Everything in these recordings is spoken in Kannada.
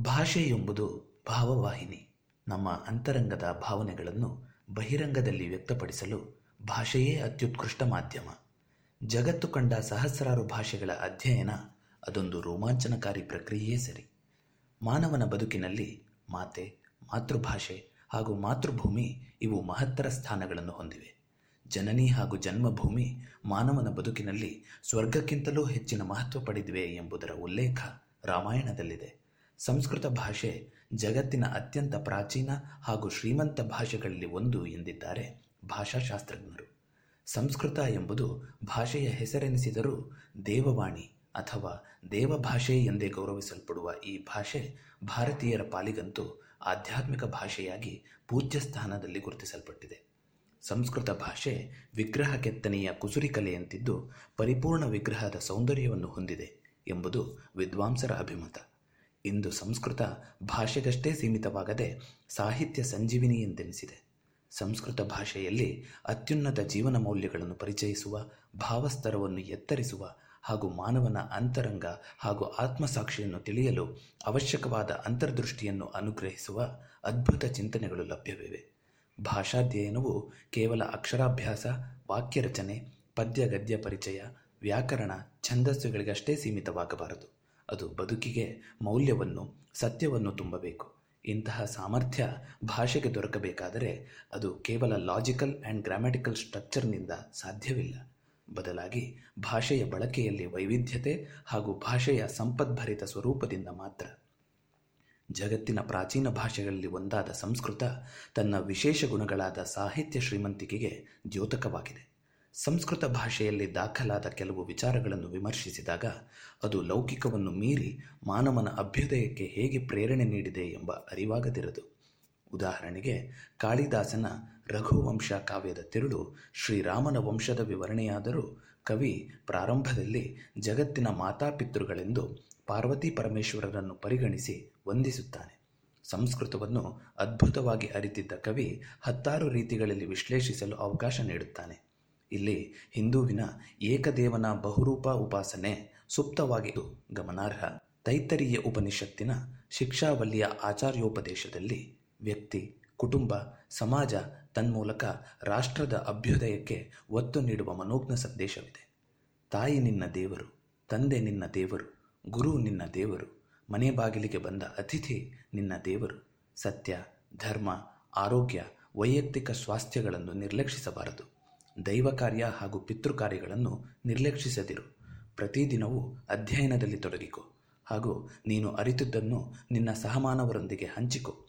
ಭಾಷೆ ಎಂಬುದು ಭಾವವಾಹಿನಿ. ನಮ್ಮ ಅಂತರಂಗದ ಭಾವನೆಗಳನ್ನು ಬಹಿರಂಗದಲ್ಲಿ ವ್ಯಕ್ತಪಡಿಸಲು ಭಾಷೆಯೇ ಅತ್ಯುತ್ಕೃಷ್ಟ ಮಾಧ್ಯಮ. ಜಗತ್ತು ಕಂಡ ಸಹಸ್ರಾರು ಭಾಷೆಗಳ ಅಧ್ಯಯನ ಅದೊಂದು ರೋಮಾಂಚನಕಾರಿ ಪ್ರಕ್ರಿಯೆಯೇ ಸರಿ. ಮಾನವನ ಬದುಕಿನಲ್ಲಿ ಮಾತೆ, ಮಾತೃಭಾಷೆ ಹಾಗೂ ಮಾತೃಭೂಮಿ ಇವು ಮಹತ್ತರ ಸ್ಥಾನಗಳನ್ನು ಹೊಂದಿವೆ. ಜನನಿ ಹಾಗೂ ಜನ್ಮಭೂಮಿ ಮಾನವನ ಬದುಕಿನಲ್ಲಿ ಸ್ವರ್ಗಕ್ಕಿಂತಲೂ ಹೆಚ್ಚಿನ ಮಹತ್ವ ಪಡೆದಿವೆ ಎಂಬುದರ ಉಲ್ಲೇಖ ರಾಮಾಯಣದಲ್ಲಿದೆ. ಸಂಸ್ಕೃತ ಭಾಷೆ ಜಗತ್ತಿನ ಅತ್ಯಂತ ಪ್ರಾಚೀನ ಹಾಗೂ ಶ್ರೀಮಂತ ಭಾಷೆಗಳಲ್ಲಿ ಒಂದು ಎಂದಿದ್ದಾರೆ ಭಾಷಾಶಾಸ್ತ್ರಜ್ಞರು. ಸಂಸ್ಕೃತ ಎಂಬುದು ಭಾಷೆಯ ಹೆಸರೆನಿಸಿದರೂ ದೇವವಾಣಿ ಅಥವಾ ದೇವಭಾಷೆ ಎಂದೇ ಗೌರವಿಸಲ್ಪಡುವ ಈ ಭಾಷೆ ಭಾರತೀಯರ ಪಾಲಿಗಂತೂ ಆಧ್ಯಾತ್ಮಿಕ ಭಾಷೆಯಾಗಿ ಪೂಜ್ಯ ಸ್ಥಾನದಲ್ಲಿ ಗುರುತಿಸಲ್ಪಟ್ಟಿದೆ. ಸಂಸ್ಕೃತ ಭಾಷೆ ವಿಗ್ರಹ ಕೆತ್ತನೆಯ ಕುಸುರಿ ಕಲೆಯಂತಿದ್ದು ಪರಿಪೂರ್ಣ ವಿಗ್ರಹದ ಸೌಂದರ್ಯವನ್ನು ಹೊಂದಿದೆ ಎಂಬುದು ವಿದ್ವಾಂಸರ ಅಭಿಮತ. ಇಂದು ಸಂಸ್ಕೃತ ಭಾಷೆಗಷ್ಟೇ ಸೀಮಿತವಾಗದೆ ಸಾಹಿತ್ಯ ಸಂಜೀವಿನಿ ಎಂದೆನಿಸಿದೆ. ಸಂಸ್ಕೃತ ಭಾಷೆಯಲ್ಲಿ ಅತ್ಯುನ್ನತ ಜೀವನ ಮೌಲ್ಯಗಳನ್ನು ಪರಿಚಯಿಸುವ, ಭಾವಸ್ತರವನ್ನು ಎತ್ತರಿಸುವ ಹಾಗೂ ಮಾನವನ ಅಂತರಂಗ ಹಾಗೂ ಆತ್ಮಸಾಕ್ಷಿಯನ್ನು ತಿಳಿಯಲು ಅವಶ್ಯಕವಾದ ಅಂತರ್ದೃಷ್ಟಿಯನ್ನು ಅನುಗ್ರಹಿಸುವ ಅದ್ಭುತ ಚಿಂತನೆಗಳು ಲಭ್ಯವಿವೆ. ಭಾಷಾಧ್ಯಯನವು ಕೇವಲ ಅಕ್ಷರಾಭ್ಯಾಸ, ವಾಕ್ಯರಚನೆ ಪದ್ಯ ಗದ್ಯ ಪರಿಚಯ, ವ್ಯಾಕರಣ, ಛಂದಸ್ಸುಗಳಿಗಷ್ಟೇ ಸೀಮಿತವಾಗಬಾರದು. ಅದು ಬದುಕಿಗೆ ಮೌಲ್ಯವನ್ನು, ಸತ್ಯವನ್ನು ತುಂಬಬೇಕು. ಇಂತಹ ಸಾಮರ್ಥ್ಯ ಭಾಷೆಗೆ ದೊರಕಬೇಕಾದರೆ ಅದು ಕೇವಲ ಲಾಜಿಕಲ್ ಆ್ಯಂಡ್ ಗ್ರಾಮ್ಯಾಟಿಕಲ್ ಸ್ಟ್ರಕ್ಚರ್ನಿಂದ ಸಾಧ್ಯವಿಲ್ಲ. ಬದಲಾಗಿ ಭಾಷೆಯ ಬಳಕೆಯಲ್ಲಿ ವೈವಿಧ್ಯತೆ ಹಾಗೂ ಭಾಷೆಯ ಸಂಪದ್ಭರಿತ ಸ್ವರೂಪದಿಂದ ಮಾತ್ರ. ಜಗತ್ತಿನ ಪ್ರಾಚೀನ ಭಾಷೆಗಳಲ್ಲಿ ಒಂದಾದ ಸಂಸ್ಕೃತ ತನ್ನ ವಿಶೇಷ ಗುಣಗಳಾದ ಸಾಹಿತ್ಯ ಶ್ರೀಮಂತಿಕೆಗೆ ದ್ಯೋತಕವಾಗಿದೆ. ಸಂಸ್ಕೃತ ಭಾಷೆಯಲ್ಲಿ ದಾಖಲಾದ ಕೆಲವು ವಿಚಾರಗಳನ್ನು ವಿಮರ್ಶಿಸಿದಾಗ ಅದು ಲೌಕಿಕವನ್ನು ಮೀರಿ ಮಾನವನ ಅಭ್ಯುದಯಕ್ಕೆ ಹೇಗೆ ಪ್ರೇರಣೆ ನೀಡಿದೆ ಎಂಬ ಅರಿವಾಗದಿರದು. ಉದಾಹರಣೆಗೆ, ಕಾಳಿದಾಸನ ರಘುವಂಶ ಕಾವ್ಯದ ತಿರುಳು ಶ್ರೀರಾಮನ ವಂಶದ ವಿವರಣೆಯಾದರೂ ಕವಿ ಪ್ರಾರಂಭದಲ್ಲಿ ಜಗತ್ತಿನ ಮಾತಾಪಿತೃಗಳೆಂದು ಪಾರ್ವತಿ ಪರಮೇಶ್ವರರನ್ನು ಪರಿಗಣಿಸಿ ವಂದಿಸುತ್ತಾನೆ. ಸಂಸ್ಕೃತವನ್ನು ಅದ್ಭುತವಾಗಿ ಅರಿತಿದ್ದ ಕವಿ ಹತ್ತಾರು ರೀತಿಗಳಲ್ಲಿ ವಿಶ್ಲೇಷಿಸಲು ಅವಕಾಶ ನೀಡುತ್ತಾನೆ. ಇಲ್ಲಿ ಹಿಂದೂವಿನ ಏಕದೇವನ ಬಹುರೂಪ ಉಪಾಸನೆ ಸುಪ್ತವಾಗಿದ್ದು ಗಮನಾರ್ಹ. ತೈತರಿಯ ಉಪನಿಷತ್ತಿನ ಶಿಕ್ಷಾವಲ್ಲಿಯ ಆಚಾರ್ಯೋಪದೇಶದಲ್ಲಿ ವ್ಯಕ್ತಿ, ಕುಟುಂಬ, ಸಮಾಜ ತನ್ಮೂಲಕ ರಾಷ್ಟ್ರದ ಅಭ್ಯುದಯಕ್ಕೆ ಒತ್ತು ನೀಡುವ ಮನೋಜ್ಞ ಸಂದೇಶವಿದೆ. ತಾಯಿ ನಿನ್ನ ದೇವರು, ತಂದೆ ನಿನ್ನ ದೇವರು, ಗುರು ನಿನ್ನ ದೇವರು, ಮನೆ ಬಾಗಿಲಿಗೆ ಬಂದ ಅತಿಥಿ ನಿನ್ನ ದೇವರು, ಸತ್ಯ, ಧರ್ಮ, ಆರೋಗ್ಯ, ವೈಯಕ್ತಿಕ ಸ್ವಾಸ್ಥ್ಯಗಳನ್ನು ನಿರ್ಲಕ್ಷಿಸಬಾರದು. ದೈವ ಕಾರ್ಯ ಹಾಗೂ ಪಿತೃಕಾರ್ಯಗಳನ್ನು ನಿರ್ಲಕ್ಷಿಸದಿರು. ಪ್ರತಿದಿನವೂ ಅಧ್ಯಯನದಲ್ಲಿ ತೊಡಗಿಕೊ ಹಾಗೂ ನೀನು ಅರಿತದ್ದನ್ನು ನಿನ್ನ ಸಹಮಾನವರೊಂದಿಗೆ ಹಂಚಿಕೊ.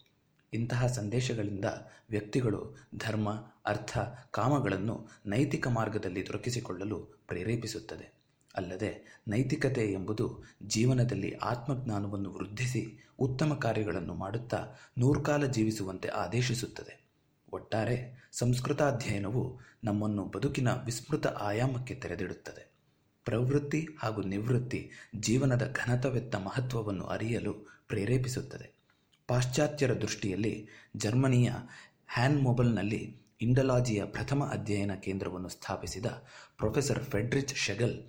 ಇಂತಹ ಸಂದೇಶಗಳಿಂದ ವ್ಯಕ್ತಿಗಳು ಧರ್ಮ, ಅರ್ಥ, ಕಾಮಗಳನ್ನು ನೈತಿಕ ಮಾರ್ಗದಲ್ಲಿ ದೊರಕಿಸಿಕೊಳ್ಳಲು ಪ್ರೇರೇಪಿಸುತ್ತದೆ. ಅಲ್ಲದೆ ನೈತಿಕತೆ ಎಂಬುದು ಜೀವನದಲ್ಲಿ ಆತ್ಮಜ್ಞಾನವನ್ನು ವೃದ್ಧಿಸಿ ಉತ್ತಮ ಕಾರ್ಯಗಳನ್ನು ಮಾಡುತ್ತಾ ನೂರ್ಕಾಲ ಜೀವಿಸುವಂತೆ ಆದೇಶಿಸುತ್ತದೆ. ಒಟ್ಟಾರೆ ಸಂಸ್ಕೃತಾಧ್ಯಯನವು ನಮ್ಮನ್ನು ಬದುಕಿನ ವಿಸ್ಮೃತ ಆಯಾಮಕ್ಕೆ ತೆರೆದಿಡುತ್ತದೆ. ಪ್ರವೃತ್ತಿ ಹಾಗೂ ನಿವೃತ್ತಿ ಜೀವನದ ಘನತವೆತ್ತ ಮಹತ್ವವನ್ನು ಅರಿಯಲು ಪ್ರೇರೇಪಿಸುತ್ತದೆ. ಪಾಶ್ಚಾತ್ಯರ ದೃಷ್ಟಿಯಲ್ಲಿ ಜರ್ಮನಿಯ ಹ್ಯಾನ್ ಮೊಬಲ್ನಲ್ಲಿ ಇಂಡಲಾಜಿಯ ಪ್ರಥಮ ಅಧ್ಯಯನ ಕೇಂದ್ರವನ್ನು ಸ್ಥಾಪಿಸಿದ ಪ್ರೊಫೆಸರ್ ಫೆಡ್ರಿಚ್ ಶೆಗಲ್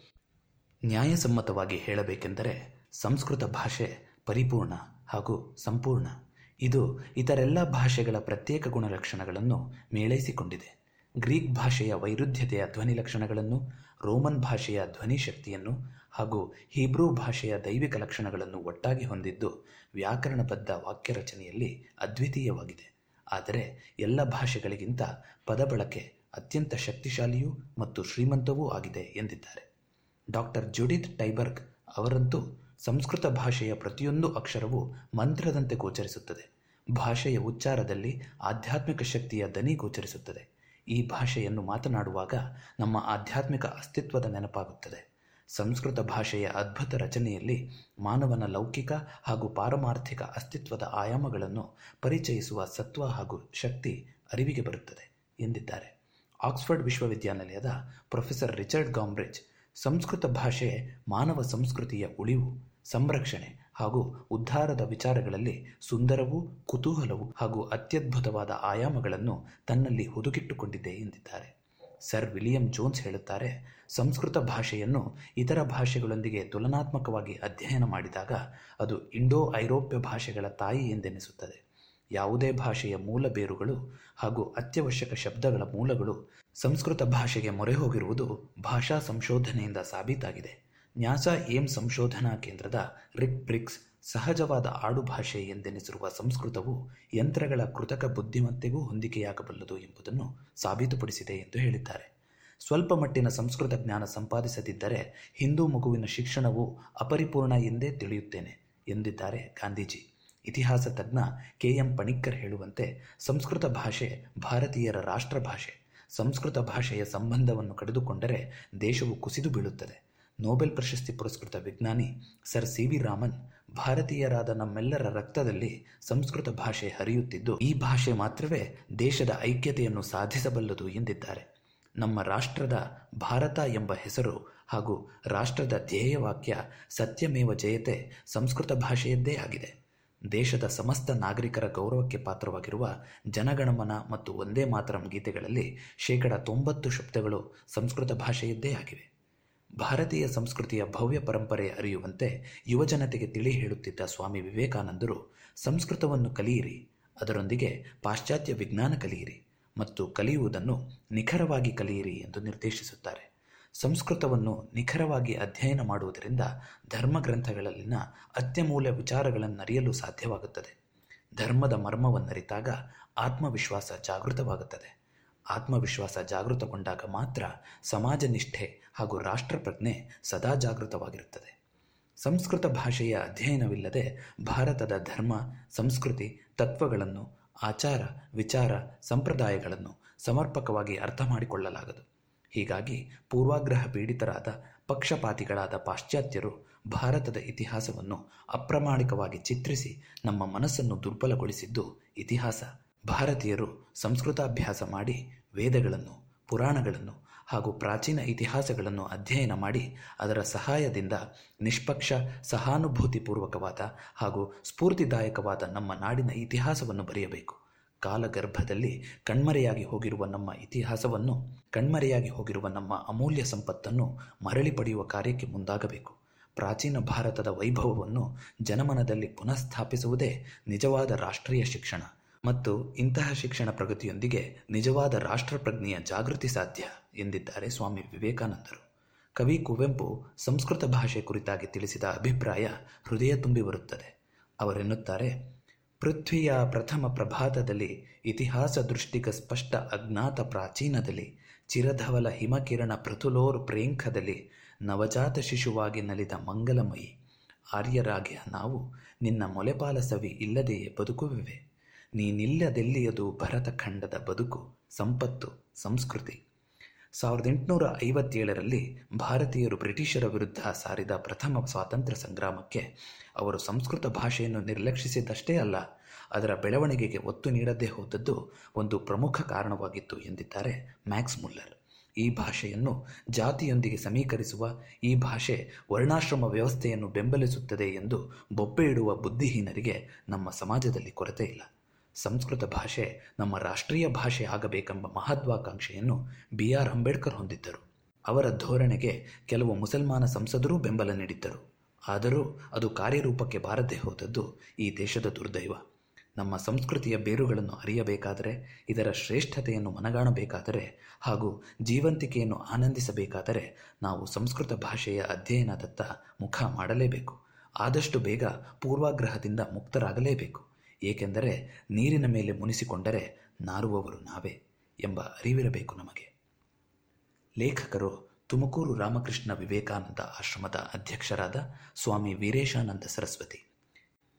ನ್ಯಾಯಸಮ್ಮತವಾಗಿ ಹೇಳಬೇಕೆಂದರೆ ಸಂಸ್ಕೃತ ಭಾಷೆ ಪರಿಪೂರ್ಣ ಹಾಗೂ ಸಂಪೂರ್ಣ. ಇದು ಇತರೆಲ್ಲ ಭಾಷೆಗಳ ಪ್ರತ್ಯೇಕ ಗುಣಲಕ್ಷಣಗಳನ್ನು ಮೇಳೈಸಿಕೊಂಡಿದೆ. ಗ್ರೀಕ್ ಭಾಷೆಯ ವೈರುಧ್ಯತೆಯ ಧ್ವನಿ ಲಕ್ಷಣಗಳನ್ನು, ರೋಮನ್ ಭಾಷೆಯ ಧ್ವನಿ ಶಕ್ತಿಯನ್ನು ಹಾಗೂ ಹೀಬ್ರೂ ಭಾಷೆಯ ದೈವಿಕ ಲಕ್ಷಣಗಳನ್ನು ಒಟ್ಟಾಗಿ ಹೊಂದಿದ್ದು ವ್ಯಾಕರಣಬದ್ಧ ವಾಕ್ಯ ರಚನೆಯಲ್ಲಿ ಅದ್ವಿತೀಯವಾಗಿದೆ. ಆದರೆ ಎಲ್ಲ ಭಾಷೆಗಳಿಗಿಂತ ಪದಬಳಕೆ ಅತ್ಯಂತ ಶಕ್ತಿಶಾಲಿಯೂ ಮತ್ತು ಶ್ರೀಮಂತವೂ ಆಗಿದೆ ಎಂದಿದ್ದಾರೆ. ಡಾಕ್ಟರ್ ಜುಡಿತ್ ಟೈಬರ್ಗ್ ಅವರಂತೂ ಸಂಸ್ಕೃತ ಭಾಷೆಯ ಪ್ರತಿಯೊಂದು ಅಕ್ಷರವೂ ಮಂತ್ರದಂತೆ ಗೋಚರಿಸುತ್ತದೆ. ಭಾಷೆಯ ಉಚ್ಚಾರದಲ್ಲಿ ಆಧ್ಯಾತ್ಮಿಕ ಶಕ್ತಿಯ ದನಿ ಗೋಚರಿಸುತ್ತದೆ. ಈ ಭಾಷೆಯನ್ನು ಮಾತನಾಡುವಾಗ ನಮ್ಮ ಆಧ್ಯಾತ್ಮಿಕ ಅಸ್ತಿತ್ವದ ನೆನಪಾಗುತ್ತದೆ. ಸಂಸ್ಕೃತ ಭಾಷೆಯ ಅದ್ಭುತ ರಚನೆಯಲ್ಲಿ ಮಾನವನ ಲೌಕಿಕ ಹಾಗೂ ಪಾರಮಾರ್ಥಿಕ ಅಸ್ತಿತ್ವದ ಆಯಾಮಗಳನ್ನು ಪರಿಚಯಿಸುವ ಸತ್ವ ಹಾಗೂ ಶಕ್ತಿ ಅರಿವಿಗೆ ಬರುತ್ತದೆ, ಎಂದಿದ್ದಾರೆ. ಆಕ್ಸ್ಫರ್ಡ್ ವಿಶ್ವವಿದ್ಯಾನಿಲಯದ ಪ್ರೊಫೆಸರ್ ರಿಚರ್ಡ್ ಗಾಂಬ್ರಿಡ್ಜ್ ಸಂಸ್ಕೃತ ಭಾಷೆ ಮಾನವ ಸಂಸ್ಕೃತಿಯ ಉಳಿವು ಸಂರಕ್ಷಣೆ ಹಾಗೂ ಉದ್ಧಾರದ ವಿಚಾರಗಳಲ್ಲಿ ಸುಂದರವೂ, ಕುತೂಹಲವು ಹಾಗೂ ಅತ್ಯದ್ಭುತವಾದ ಆಯಾಮಗಳನ್ನು ತನ್ನಲ್ಲಿ ಹುದುಗಿಟ್ಟುಕೊಂಡಿದೆ ಎಂದಿದ್ದಾರೆ. ಸರ್ ವಿಲಿಯಂ ಜೋನ್ಸ್ ಹೇಳುತ್ತಾರೆ, ಸಂಸ್ಕೃತ ಭಾಷೆಯನ್ನು ಇತರ ಭಾಷೆಗಳೊಂದಿಗೆ ತುಲನಾತ್ಮಕವಾಗಿ ಅಧ್ಯಯನ ಮಾಡಿದಾಗ ಅದು ಇಂಡೋ ಐರೋಪ್ಯ ಭಾಷೆಗಳ ತಾಯಿ ಎಂದೆನಿಸುತ್ತದೆ. ಯಾವುದೇ ಭಾಷೆಯ ಮೂಲ ಬೇರುಗಳು ಹಾಗೂ ಅತ್ಯವಶ್ಯಕ ಶಬ್ದಗಳ ಮೂಲಗಳು ಸಂಸ್ಕೃತ ಭಾಷೆಗೆ ಮೊರೆ ಹೋಗಿರುವುದು ಭಾಷಾ ಸಂಶೋಧನೆಯಿಂದ ಸಾಬೀತಾಗಿದೆ. ನ್ಯಾಸಾ ಏಮ್ ಸಂಶೋಧನಾ ಕೇಂದ್ರದ ರಿಕ್ ಬ್ರಿಕ್ಸ್ ಸಹಜವಾದ ಆಡುಭಾಷೆ ಎಂದೆನಿಸಿರುವ ಸಂಸ್ಕೃತವು ಯಂತ್ರಗಳ ಕೃತಕ ಬುದ್ಧಿಮತ್ತೆಗೂ ಹೊಂದಿಕೆಯಾಗಬಲ್ಲದು ಎಂಬುದನ್ನು ಸಾಬೀತುಪಡಿಸಿದೆ ಎಂದು ಹೇಳಿದ್ದಾರೆ. ಸ್ವಲ್ಪ ಮಟ್ಟಿನ ಸಂಸ್ಕೃತ ಜ್ಞಾನ ಸಂಪಾದಿಸದಿದ್ದರೆ ಹಿಂದೂ ಮಗುವಿನ ಶಿಕ್ಷಣವು ಅಪರಿಪೂರ್ಣ ಎಂದೇ ತಿಳಿಯುತ್ತೇನೆ, ಎಂದಿದ್ದಾರೆ ಗಾಂಧೀಜಿ. ಇತಿಹಾಸ ತಜ್ಞ ಕೆ ಎಂ ಪಣಿಕ್ಕರ್ ಹೇಳುವಂತೆ ಸಂಸ್ಕೃತ ಭಾಷೆ ಭಾರತೀಯರ ರಾಷ್ಟ್ರ ಭಾಷೆ ಸಂಸ್ಕೃತ ಭಾಷೆಯ ಸಂಬಂಧವನ್ನು ಕಡಿದುಕೊಂಡರೆ ದೇಶವು ಕುಸಿದು ಬೀಳುತ್ತದೆ. ನೊಬೆಲ್ ಪ್ರಶಸ್ತಿ ಪುರಸ್ಕೃತ ವಿಜ್ಞಾನಿ ಸರ್ ಸಿ ವಿ ರಾಮನ್ ಭಾರತೀಯರಾದ ನಮ್ಮೆಲ್ಲರ ರಕ್ತದಲ್ಲಿ ಸಂಸ್ಕೃತ ಭಾಷೆ ಹರಿಯುತ್ತಿದ್ದು, ಈ ಭಾಷೆ ಮಾತ್ರವೇ ದೇಶದ ಐಕ್ಯತೆಯನ್ನು ಸಾಧಿಸಬಲ್ಲದು ಎಂದಿದ್ದಾರೆ. ನಮ್ಮ ರಾಷ್ಟ್ರದ ಭಾರತ ಎಂಬ ಹೆಸರು ಹಾಗೂ ರಾಷ್ಟ್ರದ ಧ್ಯೇಯವಾಕ್ಯ ಸತ್ಯಮೇವ ಜಯತೆ ಸಂಸ್ಕೃತ ಭಾಷೆಯದ್ದೇ ಆಗಿದೆ. ದೇಶದ ಸಮಸ್ತ ನಾಗರಿಕರ ಗೌರವಕ್ಕೆ ಪಾತ್ರವಾಗಿರುವ ಜನಗಣಮನ ಮತ್ತು ಒಂದೇ ಮಾತರಂ ಗೀತೆಗಳಲ್ಲಿ ಶೇಕಡ ತೊಂಬತ್ತು ಶಬ್ದಗಳು ಸಂಸ್ಕೃತ ಭಾಷೆಯದ್ದೇ ಆಗಿವೆ. ಭಾರತೀಯ ಸಂಸ್ಕೃತಿಯ ಭವ್ಯ ಪರಂಪರೆ ಅರಿಯುವಂತೆ ಯುವಜನತೆಗೆ ತಿಳಿ ಹೇಳುತ್ತಿದ್ದ ಸ್ವಾಮಿ ವಿವೇಕಾನಂದರು, ಸಂಸ್ಕೃತವನ್ನು ಕಲಿಯಿರಿ, ಅದರೊಂದಿಗೆ ಪಾಶ್ಚಾತ್ಯ ವಿಜ್ಞಾನ ಕಲಿಯಿರಿ ಮತ್ತು ಕಲಿಯುವುದನ್ನು ನಿಖರವಾಗಿ ಕಲಿಯಿರಿ ಎಂದು ನಿರ್ದೇಶಿಸುತ್ತಾರೆ. ಸಂಸ್ಕೃತವನ್ನು ನಿಖರವಾಗಿ ಅಧ್ಯಯನ ಮಾಡುವುದರಿಂದ ಧರ್ಮಗ್ರಂಥಗಳಲ್ಲಿನ ಅತ್ಯಮೂಲ್ಯ ವಿಚಾರಗಳನ್ನರಿಯಲು ಸಾಧ್ಯವಾಗುತ್ತದೆ. ಧರ್ಮದ ಮರ್ಮವನ್ನರಿತಾಗ ಆತ್ಮವಿಶ್ವಾಸ ಜಾಗೃತವಾಗುತ್ತದೆ. ಆತ್ಮವಿಶ್ವಾಸ ಜಾಗೃತಗೊಂಡಾಗ ಮಾತ್ರ ಸಮಾಜ ನಿಷ್ಠೆ ಹಾಗೂ ರಾಷ್ಟ್ರಪ್ರಜ್ಞೆ ಸದಾ ಜಾಗೃತವಾಗಿರುತ್ತದೆ. ಸಂಸ್ಕೃತ ಭಾಷೆಯ ಅಧ್ಯಯನವಿಲ್ಲದೆ ಭಾರತದ ಧರ್ಮ, ಸಂಸ್ಕೃತಿ, ತತ್ವಗಳನ್ನು, ಆಚಾರ, ವಿಚಾರ, ಸಂಪ್ರದಾಯಗಳನ್ನು ಸಮರ್ಪಕವಾಗಿ ಅರ್ಥ ಮಾಡಿಕೊಳ್ಳಲಾಗದು. ಹೀಗಾಗಿ ಪೂರ್ವಾಗ್ರಹ ಪೀಡಿತರಾದ ಪಕ್ಷಪಾತಿಗಳಾದ ಪಾಶ್ಚಾತ್ಯರು ಭಾರತದ ಇತಿಹಾಸವನ್ನು ಅಪ್ರಮಾಣಿಕವಾಗಿ ಚಿತ್ರಿಸಿ ನಮ್ಮ ಮನಸ್ಸನ್ನು ದುರ್ಬಲಗೊಳಿಸಿದ್ದು ಇತಿಹಾಸ. ಭಾರತೀಯರು ಸಂಸ್ಕೃತಾಭ್ಯಾಸ ಮಾಡಿ, ವೇದಗಳನ್ನು, ಪುರಾಣಗಳನ್ನು ಹಾಗೂ ಪ್ರಾಚೀನ ಇತಿಹಾಸಗಳನ್ನು ಅಧ್ಯಯನ ಮಾಡಿ, ಅದರ ಸಹಾಯದಿಂದ ನಿಷ್ಪಕ್ಷ, ಸಹಾನುಭೂತಿಪೂರ್ವಕವಾದ ಹಾಗೂ ಸ್ಫೂರ್ತಿದಾಯಕವಾದ ನಮ್ಮ ನಾಡಿನ ಇತಿಹಾಸವನ್ನು ಬರೆಯಬೇಕು. ಕಾಲಗರ್ಭದಲ್ಲಿ ಕಣ್ಮರೆಯಾಗಿ ಹೋಗಿರುವ ನಮ್ಮ ಇತಿಹಾಸವನ್ನು, ಕಣ್ಮರೆಯಾಗಿ ಹೋಗಿರುವ ನಮ್ಮ ಅಮೂಲ್ಯ ಸಂಪತ್ತನ್ನು ಮರಳಿ ಪಡೆಯುವ ಕಾರ್ಯಕ್ಕೆ ಮುಂದಾಗಬೇಕು. ಪ್ರಾಚೀನ ಭಾರತದ ವೈಭವವನ್ನು ಜನಮನದಲ್ಲಿ ಪುನಃಸ್ಥಾಪಿಸುವುದೇ ನಿಜವಾದ ರಾಷ್ಟ್ರೀಯ ಶಿಕ್ಷಣ. ಮತ್ತು ಇಂತಹ ಶಿಕ್ಷಣ ಪ್ರಗತಿಯೊಂದಿಗೆ ನಿಜವಾದ ರಾಷ್ಟ್ರಪ್ರಜ್ಞೆಯ ಜಾಗೃತಿ ಸಾಧ್ಯ, ಎಂದಿದ್ದಾರೆ ಸ್ವಾಮಿ ವಿವೇಕಾನಂದರು. ಕವಿ ಕುವೆಂಪು ಸಂಸ್ಕೃತ ಭಾಷೆ ಕುರಿತಾಗಿ ತಿಳಿಸಿದ ಅಭಿಪ್ರಾಯ ಹೃದಯ ತುಂಬಿ ಬರುತ್ತದೆ. ಅವರೆನ್ನುತ್ತಾರೆ, ಪೃಥ್ವಿಯ ಪ್ರಥಮ ಪ್ರಭಾತದಲ್ಲಿ, ಇತಿಹಾಸ ದೃಷ್ಟಿಕ ಸ್ಪಷ್ಟ ಅಜ್ಞಾತ ಪ್ರಾಚೀನದಲ್ಲಿ, ಚಿರಧವಲ ಹಿಮಕಿರಣ ಪೃಥುಲೋರ್ ಪ್ರೇಂಖದಲ್ಲಿ, ನವಜಾತ ಶಿಶುವಾಗಿ ನಲಿದ ಮಂಗಲಮಯಿ, ಆರ್ಯರಾಗಿಯ ನಾವು, ನಿನ್ನ ಮೊಲೆಪಾಲ ಸವಿ ಇಲ್ಲದೆಯೇ ಬದುಕುವಿವೆ. ನೀನಿಲ್ಲದೆಲ್ಲಿಯದು ಭರತ ಖಂಡದ ಬದುಕು, ಸಂಪತ್ತು, ಸಂಸ್ಕೃತಿ? ಸಾವಿರದ ಎಂಟುನೂರ ಐವತ್ತೇಳರಲ್ಲಿ ಭಾರತೀಯರು ಬ್ರಿಟಿಷರ ವಿರುದ್ಧ ಸಾರಿದ ಪ್ರಥಮ ಸ್ವಾತಂತ್ರ್ಯ ಸಂಗ್ರಾಮಕ್ಕೆ ಅವರು ಸಂಸ್ಕೃತ ಭಾಷೆಯನ್ನು ನಿರ್ಲಕ್ಷಿಸಿದ್ದಷ್ಟೇ ಅಲ್ಲ, ಅದರ ಬೆಳವಣಿಗೆಗೆ ಒತ್ತು ನೀಡದೇ ಹೋದದ್ದು ಒಂದು ಪ್ರಮುಖ ಕಾರಣವಾಗಿತ್ತು ಎಂದಿದ್ದಾರೆ ಮ್ಯಾಕ್ಸ್ ಮುಲ್ಲರ್. ಈ ಭಾಷೆಯನ್ನು ಜಾತಿಯೊಂದಿಗೆ ಸಮೀಕರಿಸುವ, ಈ ಭಾಷೆ ವರ್ಣಾಶ್ರಮ ವ್ಯವಸ್ಥೆಯನ್ನು ಬೆಂಬಲಿಸುತ್ತದೆ ಎಂದು ಬೊಬ್ಬೆ ಇಡುವ ಬುದ್ಧಿಹೀನರಿಗೆ ನಮ್ಮ ಸಮಾಜದಲ್ಲಿ ಕೊರತೆ ಇಲ್ಲ. ಸಂಸ್ಕೃತ ಭಾಷೆ ನಮ್ಮ ರಾಷ್ಟ್ರೀಯ ಭಾಷೆ ಆಗಬೇಕೆಂಬ ಮಹತ್ವಾಕಾಂಕ್ಷೆಯನ್ನು ಬಿ ಆರ್ ಅಂಬೇಡ್ಕರ್ ಹೊಂದಿದ್ದರು. ಅವರ ಧೋರಣೆಗೆ ಕೆಲವು ಮುಸಲ್ಮಾನ ಸಂಸದರೂ ಬೆಂಬಲ ನೀಡಿದ್ದರು. ಆದರೂ ಅದು ಕಾರ್ಯರೂಪಕ್ಕೆ ಬಾರದೆ ಹೋದದ್ದು ಈ ದೇಶದ ದುರ್ದೈವ. ನಮ್ಮ ಸಂಸ್ಕೃತಿಯ ಬೇರುಗಳನ್ನು ಅರಿಯಬೇಕಾದರೆ, ಇದರ ಶ್ರೇಷ್ಠತೆಯನ್ನು ಮನಗಾಣಬೇಕಾದರೆ ಹಾಗೂ ಜೀವಂತಿಕೆಯನ್ನು ಆನಂದಿಸಬೇಕಾದರೆ ನಾವು ಸಂಸ್ಕೃತ ಭಾಷೆಯ ಅಧ್ಯಯನದತ್ತ ಮುಖ ಮಾಡಲೇಬೇಕು. ಆದಷ್ಟು ಬೇಗ ಪೂರ್ವಾಗ್ರಹದಿಂದ ಮುಕ್ತರಾಗಲೇಬೇಕು. ಏಕೆಂದರೆ ನೀರಿನ ಮೇಲೆ ಮುನಿಸಿಕೊಂಡರೆ ನಾರುವವರು ನಾವೇ ಎಂಬ ಅರಿವಿರಬೇಕು ನಮಗೆ. ಲೇಖಕರು ತುಮಕೂರು ರಾಮಕೃಷ್ಣ ವಿವೇಕಾನಂದ ಆಶ್ರಮದ ಅಧ್ಯಕ್ಷರಾದ ಸ್ವಾಮಿ ವೀರೇಶಾನಂದ ಸರಸ್ವತಿ.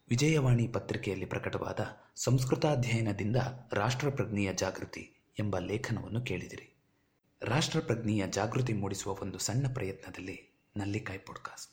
ವಿಜಯವಾಣಿ ಪತ್ರಿಕೆಯಲ್ಲಿ ಪ್ರಕಟವಾದ ಸಂಸ್ಕೃತಾಧ್ಯಯನದಿಂದ ರಾಷ್ಟ್ರಪ್ರಜ್ಞೆಯ ಜಾಗೃತಿ ಎಂಬ ಲೇಖನವನ್ನು ಕೇಳಿದಿರಿ. ರಾಷ್ಟ್ರಪ್ರಜ್ಞೆಯ ಜಾಗೃತಿ ಮೂಡಿಸುವ ಒಂದು ಸಣ್ಣ ಪ್ರಯತ್ನದಲ್ಲಿ ನಲ್ಲಿಕಾಯ್ ಪಾಡ್ಕಾಸ್ಟ್.